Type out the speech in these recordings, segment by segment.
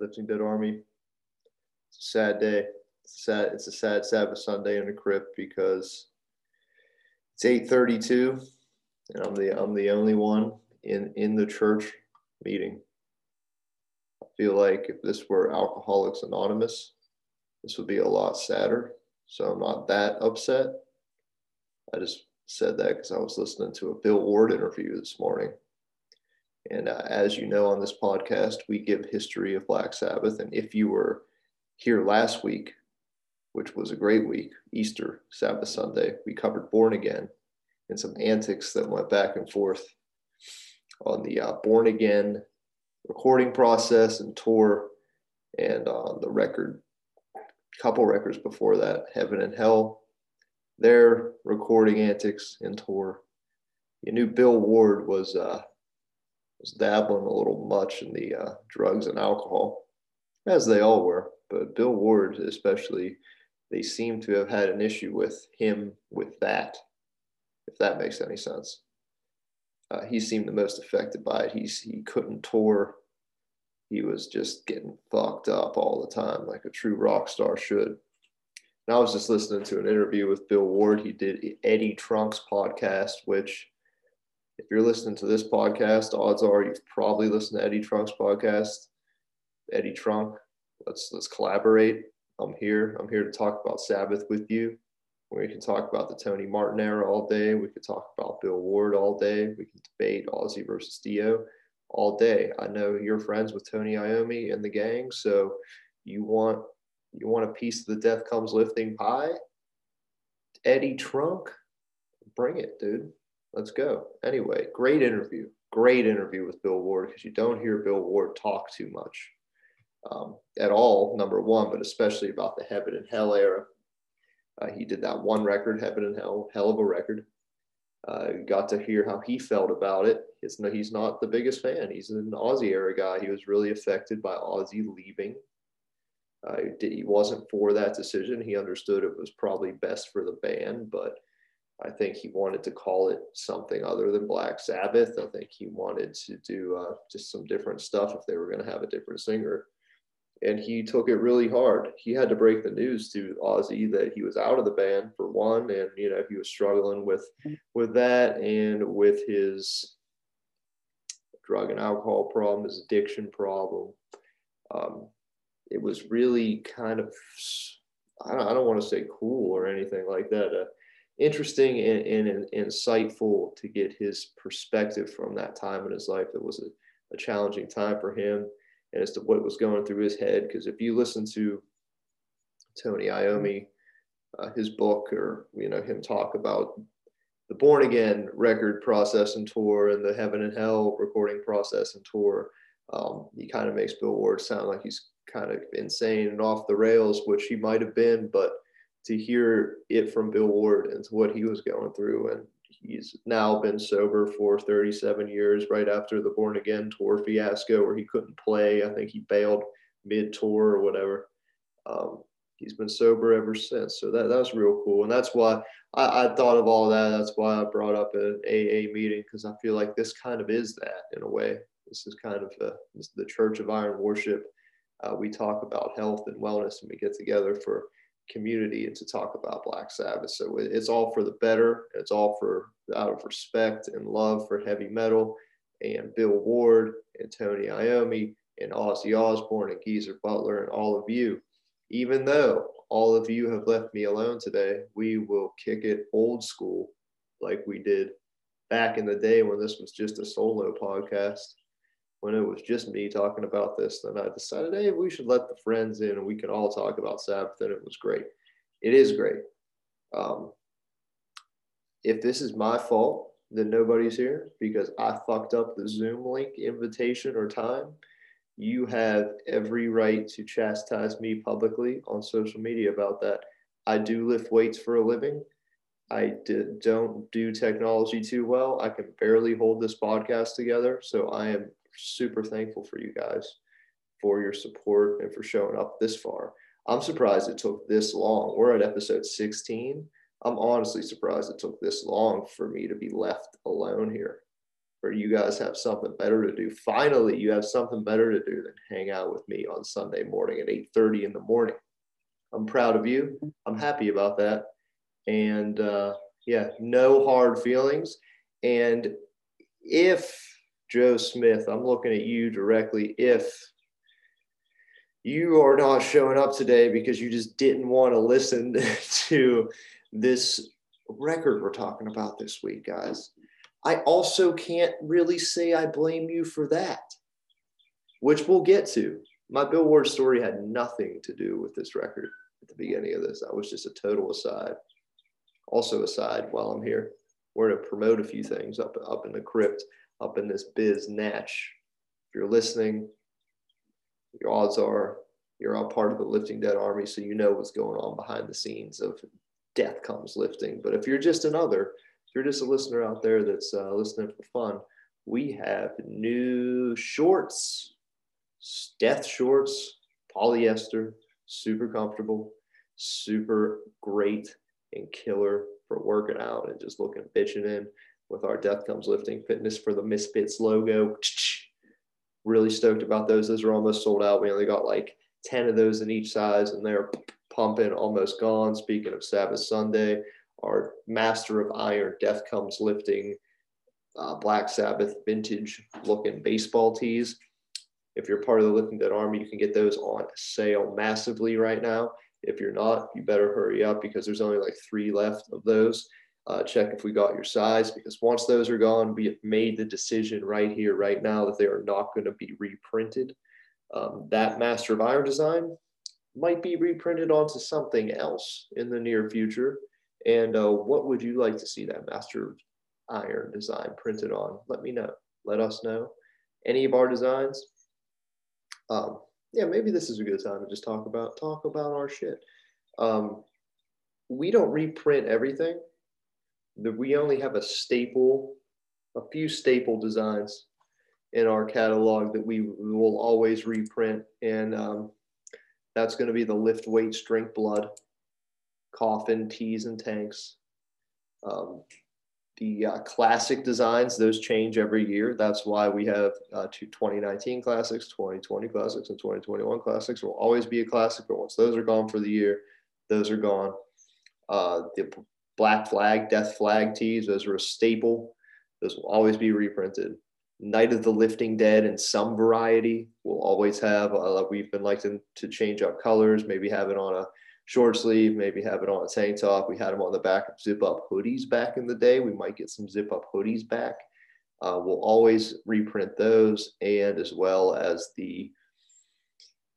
Lifting Dead Army. It's a sad day. It's a sad, it's a sad Sabbath Sunday in the crypt because it's 8:32, and I'm the I'm the only one in in the church meeting. I feel like if this were Alcoholics Anonymous, this would be a lot sadder. So I'm not that upset. I just said that because I was listening to a Bill Ward interview this morning. And uh, as you know on this podcast, we give history of Black Sabbath. And if you were here last week, which was a great week, Easter, Sabbath Sunday, we covered Born Again and some antics that went back and forth on the uh, Born Again recording process and tour and on the record, couple records before that, Heaven and Hell, their recording antics and tour. You knew Bill Ward was uh, was dabbling a little much in the uh, drugs and alcohol, as they all were. But Bill Ward, especially, they seem to have had an issue with him with that, if that makes any sense. Uh, he seemed the most affected by it. He's, he couldn't tour. He was just getting fucked up all the time, like a true rock star should. And I was just listening to an interview with Bill Ward. He did Eddie Trunk's podcast, which if you're listening to this podcast, odds are you've probably listened to Eddie Trunk's podcast. Eddie Trunk, let's let's collaborate. I'm here. I'm here to talk about Sabbath with you. We can talk about the Tony Martin era all day. We could talk about Bill Ward all day. We can debate Ozzy versus Dio all day. I know you're friends with Tony Iommi and the gang, so you want you want a piece of the Death Comes Lifting pie? Eddie Trunk, bring it, dude. Let's go. Anyway, great interview. Great interview with Bill Ward because you don't hear Bill Ward talk too much um, at all, number one, but especially about the Heaven and Hell era. Uh, he did that one record, Heaven and Hell, hell of a record. Uh, got to hear how he felt about it. It's, no, he's not the biggest fan. He's an Ozzy era guy. He was really affected by Ozzy leaving. Uh, he wasn't for that decision. He understood it was probably best for the band, but I think he wanted to call it something other than Black Sabbath. I think he wanted to do uh, just some different stuff if they were going to have a different singer. And he took it really hard. He had to break the news to Ozzy that he was out of the band for one, and you know he was struggling with with that and with his drug and alcohol problem, his addiction problem. Um, it was really kind of I don't, I don't want to say cool or anything like that. Uh, interesting and, and, and, insightful to get his perspective from that time in his life. It was a, a challenging time for him and as to what was going through his head. Because if you listen to Tony Iommi, uh, his book, or you know him talk about the Born Again record process and tour, and the Heaven and Hell recording process and tour, um, he kind of makes Bill Ward sound like he's kind of insane and off the rails, which he might have been, but to hear it from Bill Ward and what he was going through. And he's now been sober for 37 years, right after the Born Again tour fiasco where he couldn't play. I think he bailed mid tour or whatever. Um, he's been sober ever since. So that, that's real cool. And that's why I, I thought of all that. That's why I brought up an AA meeting because I feel like this kind of is that in a way. This is kind of a, this the Church of Iron Worship. Uh, we talk about health and wellness and we get together for community and to talk about Black Sabbath. So it's all for the better. It's all for out of respect and love for heavy metal and Bill Ward and Tony Iommi and Ozzy Osbourne and Geezer Butler and all of you. Even though all of you have left me alone today, we will kick it old school like we did back in the day when this was just a solo podcast when it was just me talking about this, then I decided, hey, we should let the friends in and we can all talk about Sabbath. And it was great. It is great. Um, if this is my fault, then nobody's here because I fucked up the Zoom link invitation or time. You have every right to chastise me publicly on social media about that. I do lift weights for a living. I don't do technology too well. I can barely hold this podcast together. So I am super thankful for you guys for your support and for showing up this far. I'm surprised it took this long. We're at episode 16. I'm honestly surprised it took this long for me to be left alone here. or you guys have something better to do. Finally, you have something better to do than hang out with me on Sunday morning at 8:30 in the morning. I'm proud of you. I'm happy about that. And uh, yeah, no hard feelings. And if Joe Smith, I'm looking at you directly, if you are not showing up today because you just didn't want to listen to this record we're talking about this week, guys. I also can't really say I blame you for that, which we'll get to. My Billboard story had nothing to do with this record at the beginning of this. That was just a total aside. Also, aside while I'm here, we're going to promote a few things up, up in the crypt, up in this biz natch. If you're listening, your odds are you're all part of the lifting dead army, so you know what's going on behind the scenes of death comes lifting. But if you're just another, if you're just a listener out there that's uh, listening for fun, we have new shorts, death shorts, polyester, super comfortable, super great and killer for working out and just looking bitching in with our Death Comes Lifting Fitness for the Misfits logo. Really stoked about those. Those are almost sold out. We only got like 10 of those in each size and they're pumping, almost gone. Speaking of Sabbath Sunday, our Master of Iron Death Comes Lifting uh, Black Sabbath vintage looking baseball tees. If you're part of the Lifting Dead Army, you can get those on sale massively right now. If you're not, you better hurry up because there's only like three left of those. Uh, check if we got your size because once those are gone, we have made the decision right here, right now that they are not going to be reprinted. Um, that Master of Iron design might be reprinted onto something else in the near future. And uh, what would you like to see that Master of Iron design printed on? Let me know. Let us know. Any of our designs. Um, yeah, maybe this is a good time to just talk about talk about our shit. Um, we don't reprint everything. We only have a staple, a few staple designs in our catalog that we will always reprint. And um, that's going to be the lift weights, drink blood, coffin, tees, and tanks. Um, the uh, classic designs, those change every year. That's why we have uh, two 2019 classics, 2020 classics, and 2021 classics. Will always be a classic, but once those are gone for the year, those are gone. Uh, the black flag, death flag tees, those are a staple. Those will always be reprinted. Night of the Lifting Dead in some variety. We'll always have, uh, we've been liking to change up colors, maybe have it on a short sleeve, maybe have it on a tank top. We had them on the back of zip up hoodies back in the day. We might get some zip up hoodies back. Uh, we'll always reprint those and as well as the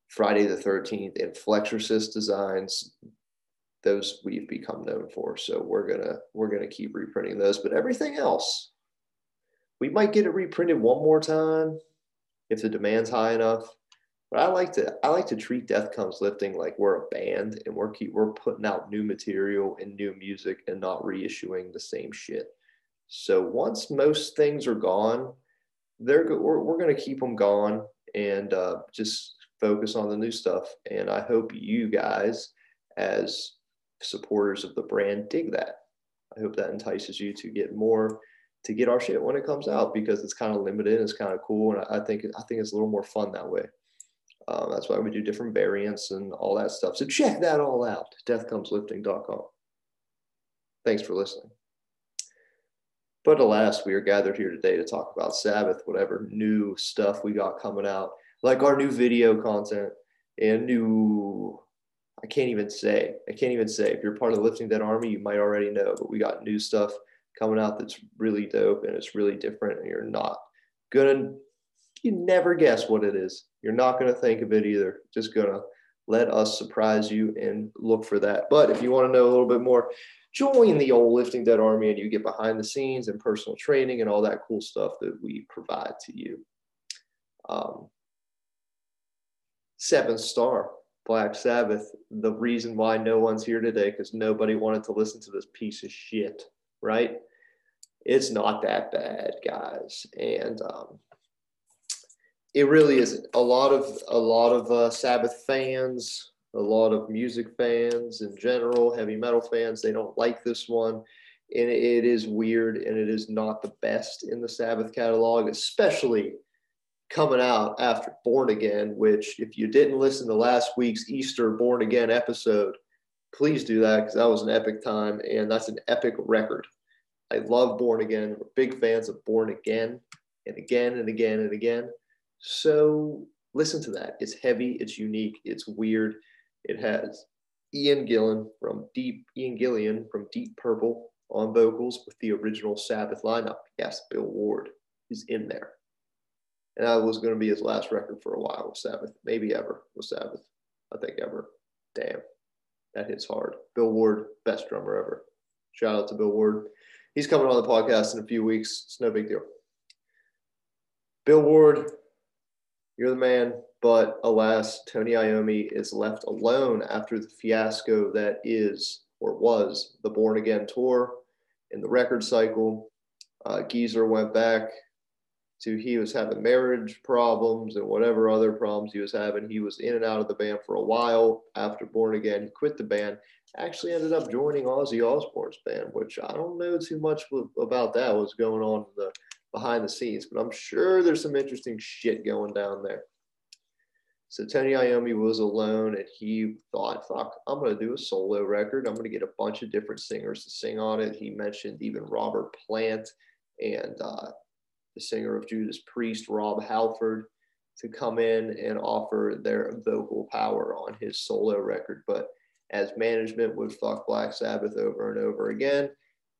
Friday the 13th and Flexorcist designs. Those we've become known for. So we're gonna we're gonna keep reprinting those. But everything else, we might get it reprinted one more time if the demand's high enough. But I like to I like to treat Death Comes Lifting like we're a band and we're keep we're putting out new material and new music and not reissuing the same shit. So once most things are gone, they're we're, we're to keep them gone and uh, just focus on the new stuff. And I hope you guys, as supporters of the brand, dig that. I hope that entices you to get more to get our shit when it comes out because it's kind of limited. It's kind of cool, and I think I think it's a little more fun that way. Um, that's why we do different variants and all that stuff. So check that all out. DeathComesLifting.com. Thanks for listening. But alas, we are gathered here today to talk about Sabbath, whatever new stuff we got coming out, like our new video content and new. I can't even say. I can't even say. If you're part of the Lifting Dead Army, you might already know, but we got new stuff coming out that's really dope and it's really different and you're not gonna you never guess what it is you're not gonna think of it either just gonna let us surprise you and look for that but if you want to know a little bit more join the old lifting dead army and you get behind the scenes and personal training and all that cool stuff that we provide to you um, seven star black sabbath the reason why no one's here today because nobody wanted to listen to this piece of shit right? It's not that bad, guys. And um, it really isn't. A lot of a lot of uh, Sabbath fans, a lot of music fans in general, heavy metal fans, they don't like this one. and it is weird and it is not the best in the Sabbath catalog, especially coming out after Born Again, which, if you didn't listen to last week's Easter Born Again episode, please do that because that was an epic time and that's an epic record. I love Born Again. We're big fans of Born Again and again and again and again. So listen to that. It's heavy, it's unique, it's weird. It has Ian Gillan from Deep Ian Gillan from Deep Purple on vocals with the original Sabbath lineup. Yes, Bill Ward is in there. And that was going to be his last record for a while with Sabbath, maybe ever with Sabbath. I think ever. Damn, that hits hard. Bill Ward, best drummer ever. Shout out to Bill Ward. He's coming on the podcast in a few weeks. It's no big deal. Bill Ward, you're the man. But alas, Tony Iommi is left alone after the fiasco that is or was the Born Again tour in the record cycle. Uh, Geezer went back to he was having marriage problems and whatever other problems he was having. He was in and out of the band for a while after Born Again. He quit the band. Actually, ended up joining Ozzy Osbourne's band, which I don't know too much about that. was going on the behind the scenes, but I'm sure there's some interesting shit going down there. So Tony Iommi was alone and he thought, fuck, I'm to do a solo record. I'm to get a bunch of different singers to sing on it. He mentioned even Robert Plant and uh, the singer of Judas Priest, Rob Halford, to come in and offer their vocal power on his solo record. But as management would fuck Black Sabbath over and over again,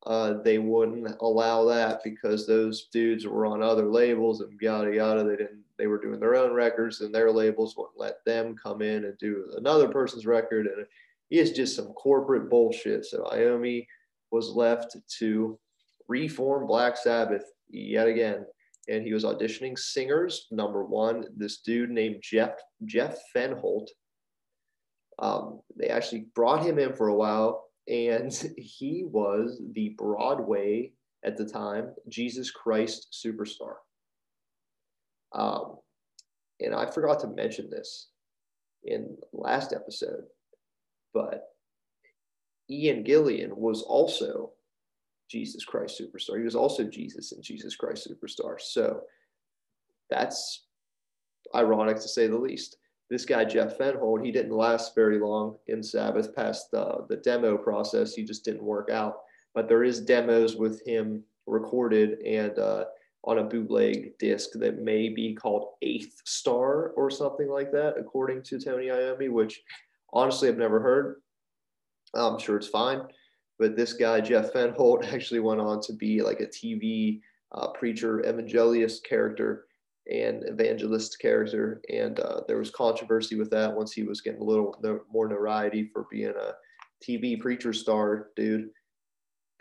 uh, they wouldn't allow that because those dudes were on other labels and yada yada. They didn't. They were doing their own records, and their labels wouldn't let them come in and do another person's record. And it's just some corporate bullshit. So Iommi was left to reform Black Sabbath yet again, and he was auditioning singers. Number one, this dude named Jeff Jeff Fenholt. Um, they actually brought him in for a while and he was the Broadway at the time Jesus Christ Superstar. Um, and I forgot to mention this in last episode, but Ian Gillan was also Jesus Christ Superstar. He was also Jesus in Jesus Christ Superstar. So that's ironic to say the least this guy Jeff Fenholt, he didn't last very long in Sabbath past the, the demo process. He just didn't work out. But there is demos with him recorded and uh, on a bootleg disc that may be called Eighth Star or something like that, according to Tony Iommi, which honestly I've never heard. I'm sure it's fine. But this guy, Jeff Fenholt, actually went on to be like a TV uh, preacher, evangelist character and evangelist character. And uh, there was controversy with that once he was getting a little no, more notoriety for being a TV preacher star, dude.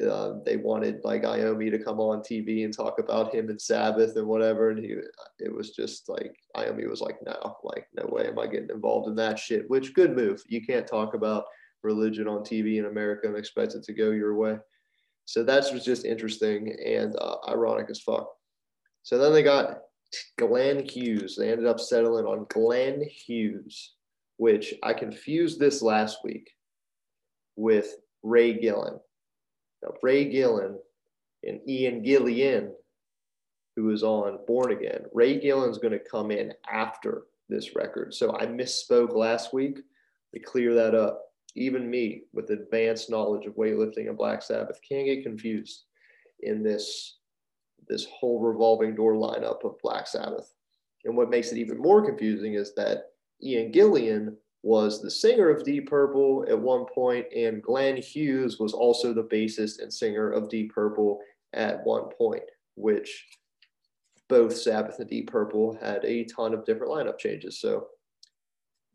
Uh, they wanted like Iommi to come on TV and talk about him and Sabbath and whatever, and he it was just like Iommi was like, no, like no way am I getting involved in that shit. Which good move. You can't talk about religion on TV in America and expect it to go your way. So that was just interesting and uh, ironic as fuck. So then they got Glenn Hughes. They ended up settling on Glenn Hughes, which I confused this last week with Ray Gillen. Now, Ray Gillen and Ian Gillan, who is on Born Again, Ray Gillen's going to come in after this record. So I misspoke last week. To clear that up. Even me, with advanced knowledge of weightlifting and Black Sabbath, can get confused in this this whole revolving door lineup of Black Sabbath. And what makes it even more confusing is that Ian Gillan was the singer of Deep Purple at one point, and Glenn Hughes was also the bassist and singer of Deep Purple at one point, which both Sabbath and Deep Purple had a ton of different lineup changes. So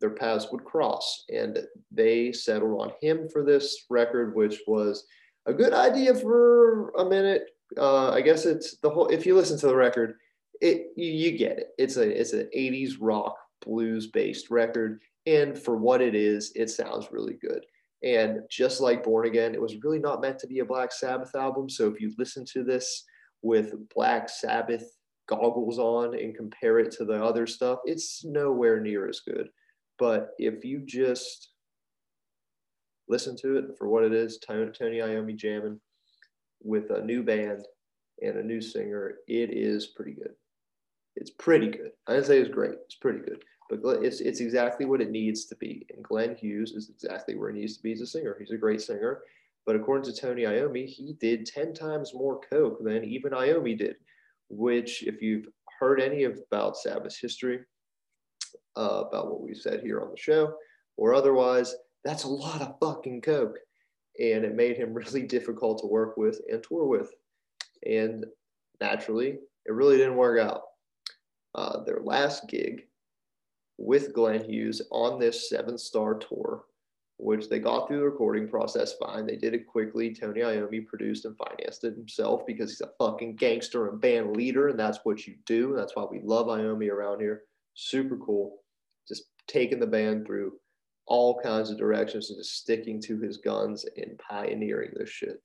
their paths would cross, and they settled on him for this record, which was a good idea for a minute uh, I guess it's the whole. If you listen to the record, it you, you get it. It's a it's an '80s rock blues based record, and for what it is, it sounds really good. And just like Born Again, it was really not meant to be a Black Sabbath album. So if you listen to this with Black Sabbath goggles on and compare it to the other stuff, it's nowhere near as good. But if you just listen to it for what it is, Tony, Tony Iommi jamming, with a new band and a new singer, it is pretty good. It's pretty good. I didn't say it's great. It's pretty good, but it's it's exactly what it needs to be. And Glenn Hughes is exactly where he needs to be as a singer. He's a great singer, but according to Tony Iommi, he did ten times more coke than even Iommi did. Which, if you've heard any about Sabbath's history, uh, about what we said here on the show, or otherwise, that's a lot of fucking coke, and it made him really difficult to work with and tour with. And naturally, it really didn't work out. Uh, their last gig with Glenn Hughes on this seven star tour, which they got through the recording process fine. They did it quickly. Tony Iommi produced and financed it himself because he's a fucking gangster and band leader, and that's what you do. That's why we love Iommi around here. Super cool. Just taking the band through all kinds of directions and just sticking to his guns and pioneering this shit.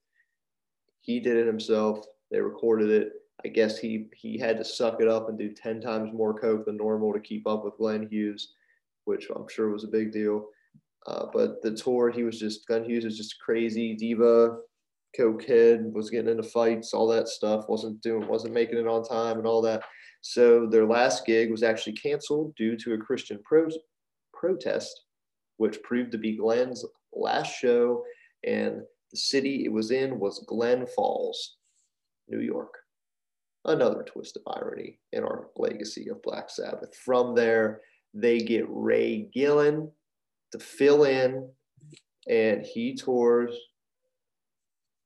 He did it himself. They recorded it. I guess he he had to suck it up and do 10 times more coke than normal to keep up with Glenn Hughes, which I'm sure was a big deal. Uh, but the tour, he was just Glenn Hughes was just crazy diva, cokehead, was getting into fights, all that stuff. wasn't doing, wasn't making it on time, and all that. So their last gig was actually canceled due to a Christian pro- protest, which proved to be Glenn's last show, and the city it was in was Glen Falls, New York. Another twist of irony in our legacy of Black Sabbath. From there, they get Ray Gillen to fill in, and he tours,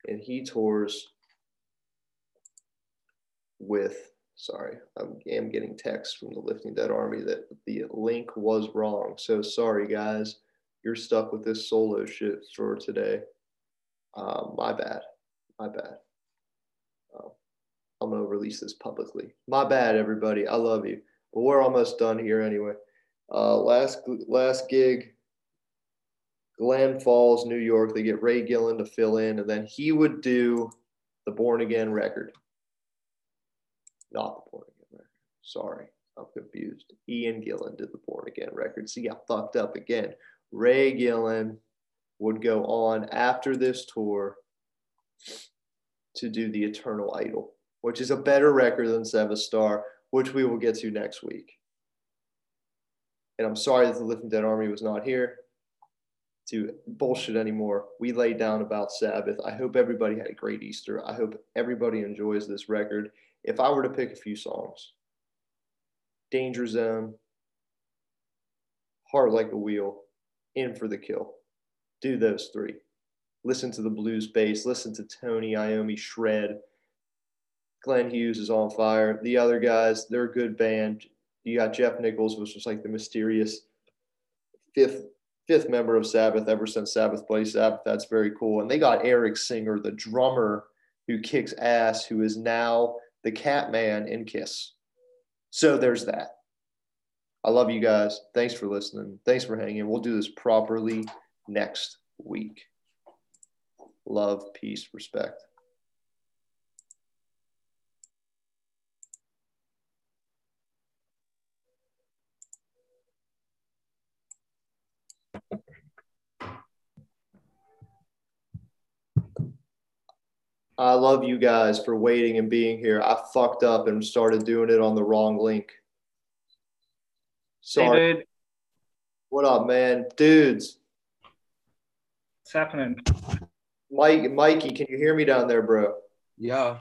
and he tours with. Sorry, I am getting text from the Lifting Dead Army that the link was wrong. So sorry, guys. You're stuck with this solo shit for today. Uh, my bad. My bad. Uh, I'm gonna release this publicly. My bad, everybody. I love you, but we're almost done here anyway. Uh, last last gig, Glen Falls, New York. They get Ray Gillen to fill in, and then he would do the Born Again record. Not the Born Again record. Sorry, I'm confused. Ian Gillan did the Born Again record. See, I fucked up again. Ray Gillen would go on after this tour to do the Eternal Idol, which is a better record than Seven Star, which we will get to next week. And I'm sorry that the Lifting Dead Army was not here to bullshit anymore. We laid down about Sabbath. I hope everybody had a great Easter. I hope everybody enjoys this record. If I were to pick a few songs, Danger Zone, Heart Like a Wheel, In for the Kill do those three. Listen to the blues bass, listen to Tony Iommi shred. Glenn Hughes is on fire. The other guys, they're a good band. You got Geoff Nicholls, which was like the mysterious fifth fifth member of Sabbath ever since Sabbath played Sabbath. That's very cool. And they got Eric Singer, the drummer who kicks ass, who is now the cat man in Kiss. So there's that. I love you guys. Thanks for listening. Thanks for hanging. We'll do this properly next week. Love, peace, respect. I love you guys for waiting and being here. I fucked up and started doing it on the wrong link. Sorry. Hey, what up, man? Dudes, What's happening? Mike, Mikey, can you hear me down there, bro? Yeah.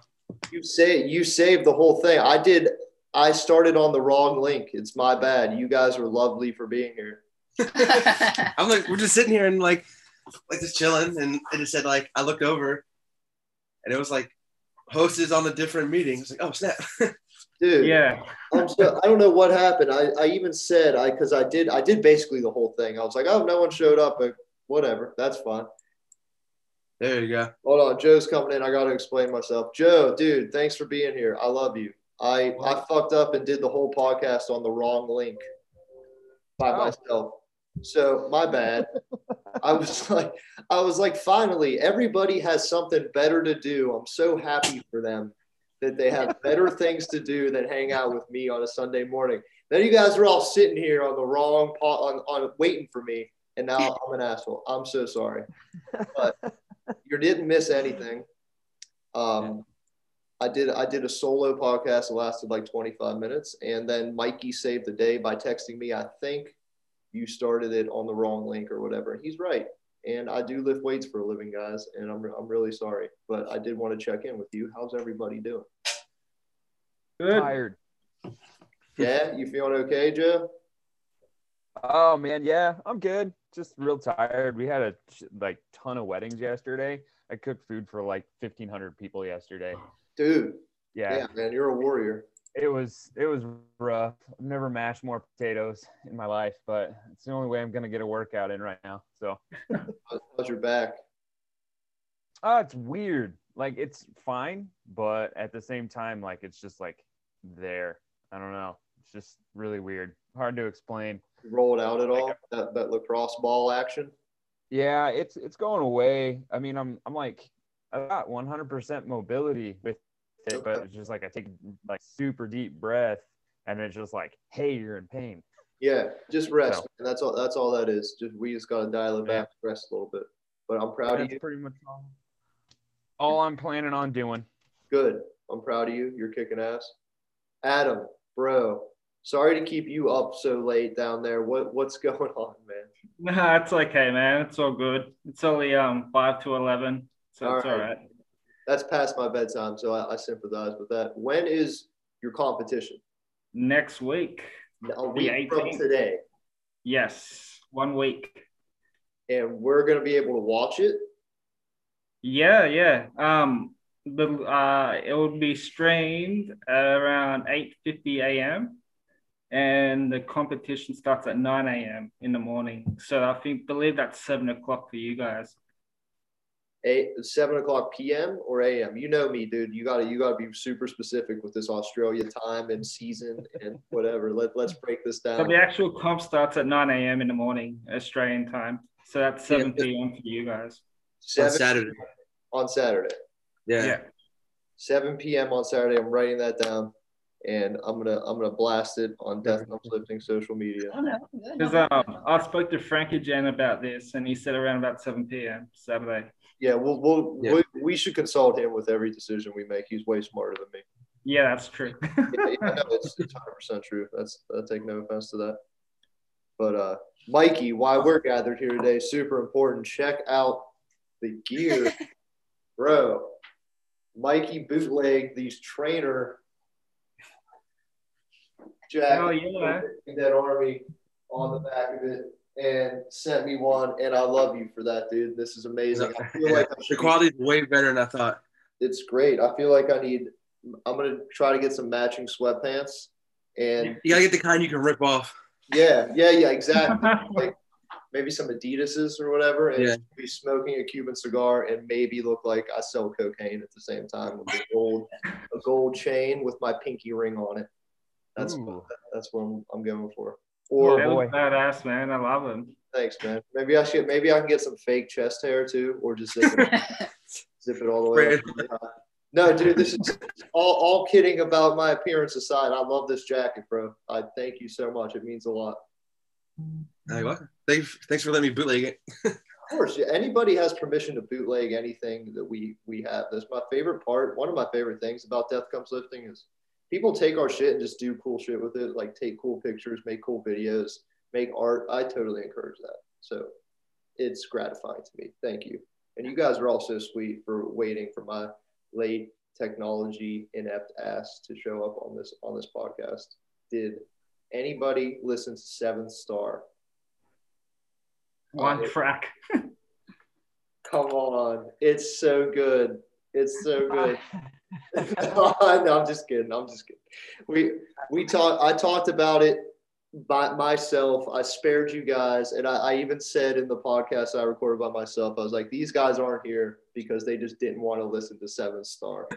You say you saved the whole thing. I did. I started on the wrong link. It's my bad. You guys are lovely for being here. I'm like, we're just sitting here and like, like just chilling, and it just said like, I looked over, and it was like, host is on a different meeting. It's like, oh snap. Dude, yeah. I'm so, I don't know what happened. I, I even said I because I did I did basically the whole thing. I was like, oh, no one showed up, but whatever. That's fine. There you go. Hold on, Joe's coming in. I got to explain myself. Joe, dude, thanks for being here. I love you. I I fucked up and did the whole podcast on the wrong link by oh. myself. So my bad. I was like, I was like, finally, everybody has something better to do. I'm so happy for them that they have better things to do than hang out with me on a Sunday morning. Then you guys are all sitting here on the wrong pot on, on waiting for me and now I'm an asshole. I'm so sorry, but you didn't miss anything. Um, I did I did a solo podcast that lasted like 25 minutes, and then Mikey saved the day by texting me. I think you started it on the wrong link or whatever. And he's right. And I do lift weights for a living, guys, and I'm I'm really sorry, but I did want to check in with you. How's everybody doing? Good. Tired. Yeah, you feeling okay, Joe? Oh man, yeah, I'm good. Just real tired. We had a like ton of weddings yesterday. I cooked food for like 1,500 people yesterday. Dude, Yeah, yeah, man, you're a warrior. It was it was rough. I've never mashed more potatoes in my life, but it's the only way I'm gonna get a workout in right now. So, How's your back? oh, it's weird. Like it's fine, but at the same time, like it's just like there. I don't know. It's just really weird. Hard to explain. Roll it out at all? That that lacrosse ball action? Yeah, it's it's going away. I mean, I'm I'm like I got 100% mobility with it, but it's just like I take like super deep breath, and it's just like, hey, you're in pain. Yeah, just rest. So- That's all. That's all that is. Just we just gotta dial it Yeah. back, rest a little bit. But I'm proud of That's you. pretty much all. All I'm planning on doing. Good. I'm proud of you. You're kicking ass. Adam, bro, sorry to keep you up so late down there. What what's going on, man? Nah, it's okay, man. It's all good. It's only um five to eleven, so All it's all right. That's past my bedtime, so I, I sympathize with that. When is your competition? Next week, A week from today, yes, one week. and we're gonna be able to watch it. Yeah, yeah. Um, the uh, it will be streamed at around eight fifty a.m. and the competition starts at nine a.m. in the morning. So I think believe that's seven o'clock for you guys. Eight, seven o'clock p.m. or a.m. You know me, dude. You gotta you gotta be super specific with this Australia time and season and whatever. Let let's break this down. So the actual comp starts at nine a.m. in the morning Australian time. So that's seven p.m. for you guys. on Saturday. on Saturday. Yeah. Yeah. 7 p.m. on Saturday. I'm writing that down, and I'm gonna I'm gonna blast it on Death Comes Lifting social media. Oh, no. Because um, I spoke to Frankie Jen about this, and he said around about seven p.m. Saturday. Yeah, we'll, we'll Yeah. We, we should consult him with every decision we make. He's way smarter than me. Yeah, that's true. Yeah, yeah no, it's it's 100 percent true. That's I take no offense to that. But uh, Mikey, why we're gathered here today, super important. Check out the gear, bro. Mikey bootleg these trainer jackets. Oh, yeah. That army on the back of it and sent me one, and I love you for that, dude. This is amazing. I feel like I The quality is way better than I thought. it's great. I feel like I need. I'm gonna try to get some matching sweatpants, and You gotta get the kind you can rip off. yeah, yeah, yeah, exactly. like maybe some Adidas's or whatever, and Yeah. be smoking a Cuban cigar and maybe look like I sell cocaine at the same time with a gold, a gold chain with my pinky ring on it. That's Ooh. that's what I'm, I'm going for. That Or boy. was badass, man. I love him. thanks, man. Maybe I should. Maybe I can get some fake chest hair too, or just zip it, zip it all the way. up. No, dude, this is all, all kidding about my appearance aside. I love this jacket, bro. I thank you so much. It means a lot. Like, what? Thanks, thanks for letting me bootleg it. Of course, yeah, anybody has permission to bootleg anything that we we have. That's my favorite part. One of my favorite things about Death Comes Lifting is people take our shit and just do cool shit with it, like take cool pictures, make cool videos, make art. I totally encourage that. So it's gratifying to me. Thank you. And you guys are all so sweet for waiting for my late technology inept ass to show up on this on this podcast. Did anybody listen to Seventh Star? One Oh, track. Come on, it's so good. It's so good. no, I'm just kidding. I'm just kidding. We we talked. I talked about it by myself. I spared you guys, and I, I even said in the podcast I recorded by myself, I was like, these guys aren't here because they just didn't want to listen to Seven Star.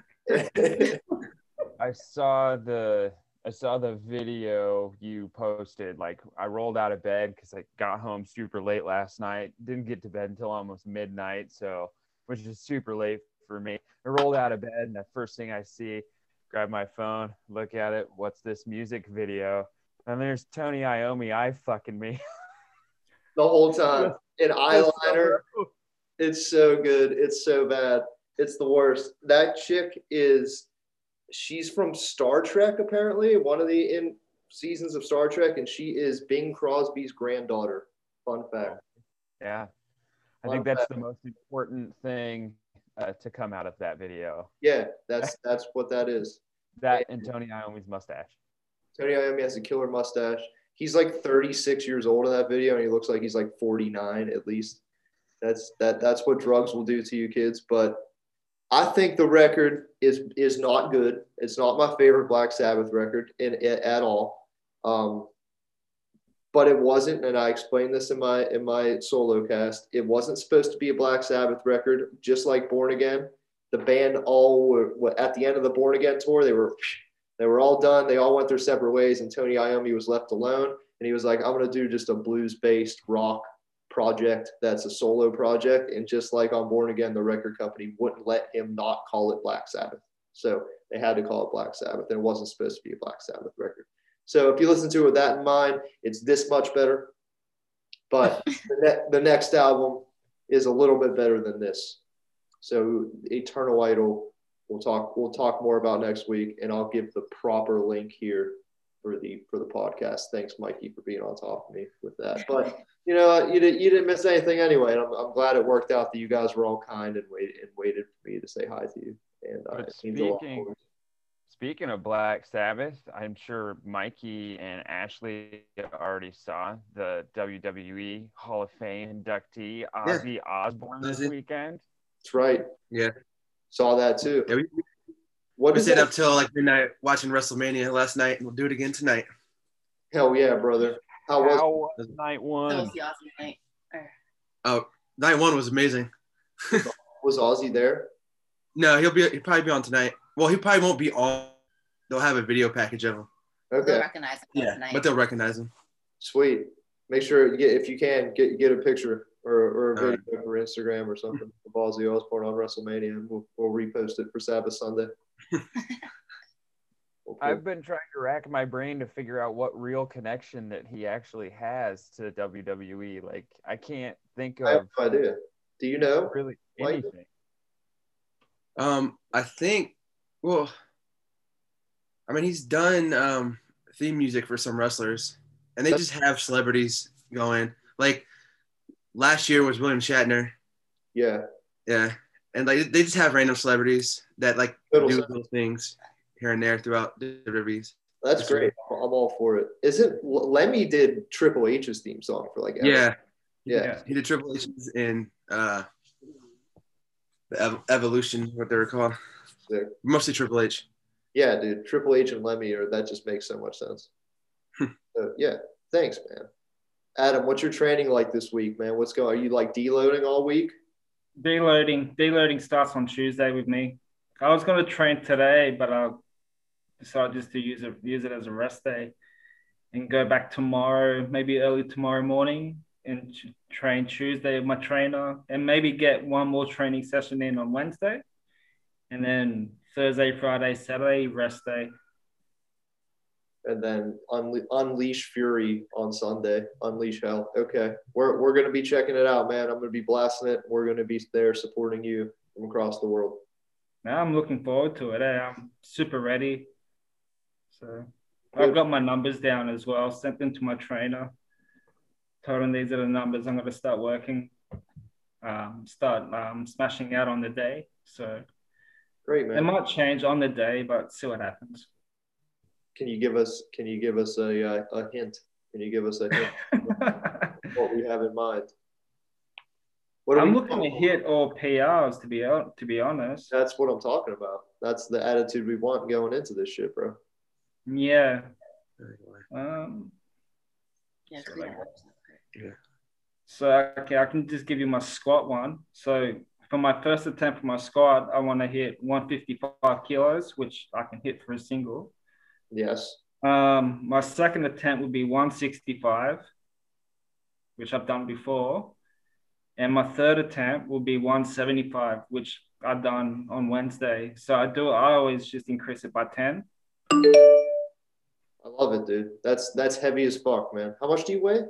I saw the I saw the video you posted. Like I rolled out of bed because I got home super late last night. Didn't get to bed until almost midnight, so which is super late for me. I rolled out of bed and the first thing I see, grab my phone, look at it. What's this music video? And there's Tony Iommi eye fucking me. the whole time in eyeliner. It's so good. It's so bad. It's the worst. That chick is, she's from Star Trek, apparently, one of the in seasons of Star Trek, and she is Bing Crosby's granddaughter. Fun fact. Yeah. I think that's that. the most important thing uh, to come out of that video. Yeah, that's that's what that is. That and Tony Iommi's mustache. Tony Iommi has a killer mustache. He's like 36 years old in that video, and he looks like he's like 49 at least. That's that. That's what drugs will do to you, kids. But I think the record is is not good. It's not my favorite Black Sabbath record in, in at all. Um, but it wasn't, and I explained this in my in my solo cast. It wasn't supposed to be a Black Sabbath record, just like Born Again. The band all were at the end of the Born Again tour. They were they were all done. They all went their separate ways, and Tony Iommi was left alone. And he was like, "I'm gonna do just a blues-based rock project that's a solo project." And just like on Born Again, the record company wouldn't let him not call it Black Sabbath, so they had to call it Black Sabbath. And it wasn't supposed to be a Black Sabbath record. So if you listen to it with that in mind, it's this much better. But the, ne- the next album is a little bit better than this. So Eternal Idol, we'll talk we'll talk more about next week, and I'll give the proper link here for the for the podcast. Thanks, Mikey, for being on top of me with that. But you know, you didn't you didn't miss anything anyway, and I'm, I'm glad it worked out that you guys were all kind and waited and waited for me to say hi to you. And uh, But it means a lot speaking- more. Speaking of Black Sabbath, I'm sure Mikey and Ashley already saw the WWE Hall of Fame inductee Ozzy Osbourne this weekend. That's right. Yeah. Saw that too. Yeah, we, What we is stayed that? up till like midnight watching WrestleMania last night, and we'll do it again tonight. Hell yeah, brother. How was How was night That one? was the awesome night. Oh, night one was amazing. was Ozzy there? No, he'll be he'll probably be on tonight. Well, he probably won't be on. They'll have a video package of him. Okay. They'll recognize him tonight. but they'll recognize him. sweet. Make sure you get if you can get get a picture or, or a video right. for Instagram or something of Ozzy Osbourne on WrestleMania, and we'll, we'll repost it for Sabbath Sunday. Well, cool. I've been trying to rack my brain to figure out what real connection that he actually has to WWE. Like, I can't think of. I have no idea. Do you know? really Like- anything. Um, I think. Well, I mean, he's done um, theme music for some wrestlers, and they just have celebrities going. Like last year was William Shatner. Yeah. Yeah, and like they just have random celebrities that like do little things here and there throughout the WWE's. That's That's great. I'm I'm all for it. Isn't Lemmy did Triple H's theme song for like ever. Yeah, yeah. he did Triple H's in uh, the Ev- Evolution, what they were called. Sick. Mostly Triple H. Yeah, dude. Triple H and Lemmy, or that just makes so much sense. Hmm. so, yeah, thanks, man. Adam, what's your training like this week, man? What's going? Are you like deloading all week? Deloading, deloading starts on Tuesday with me. I was going to train today, but I decided just to use it use it as a rest day and go back tomorrow, maybe early tomorrow morning, and train Tuesday with my trainer, and maybe get one more training session in on Wednesday, and then Thursday, Friday, Saturday rest day. and then unle- unleash fury on Sunday. Unleash hell. Okay, we're we're gonna be checking it out, man. I'm gonna be blasting it. We're gonna be there supporting you from across the world. Now I'm looking forward to it. eh? I'm super ready. So I've got my numbers down as well. Sent them to my trainer. Told him these are the numbers I'm going to start working. Um, start um, smashing out on the day. So Great, man. it might change on the day, but see what happens. Can you give us Can you give us a uh, a hint? Can you give us a hint what we have in mind? What I'm looking to hit all PRs to be hon- to be honest. That's what I'm talking about. That's the attitude we want going into this shit, bro. Yeah. Um, Yeah, So, clean like, up. So okay, I can just give you my squat one. So for my first attempt for my squat, I want to hit 155 kilos, which I can hit for a single. Yes. Um, my second attempt would be 165, which I've done before. And my third attempt will be 175, which I've done on Wednesday. So I do I always just increase it by 10. I love it, dude. That's that's heavy as fuck, man. How much do you weigh?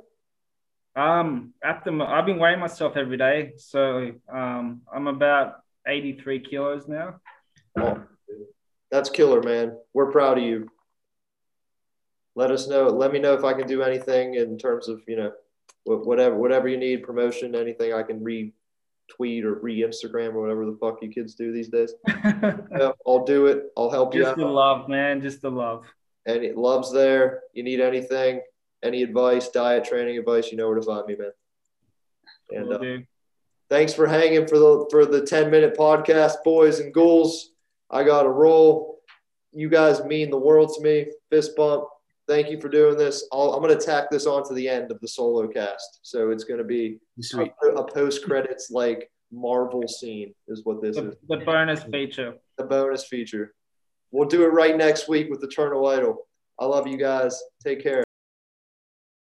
Um, at the I've been weighing myself every day, so um, I'm about 83 kilos now. Oh, that's killer, man. We're proud of you. Let us know. Let me know if I can do anything in terms of you know whatever whatever you need promotion, anything I can retweet or re Instagram or whatever the fuck you kids do these days. Yeah, I'll do it. I'll help you Just the love, man. Just the love. And it loves there. You need anything, any advice, diet, training advice, you know where to find me, man. And uh, thanks for hanging for the for the 10 minute podcast, boys and ghouls. I got to roll. You guys mean the world to me. Fist bump. Thank you for doing this. I'll, I'm going to tack this on to the end of the solo cast. So it's going to be Sweet. a, a post credits like Marvel scene is what this is. The, the bonus feature. The bonus feature. We'll do it right next week with Eternal Idol. I love you guys. Take care.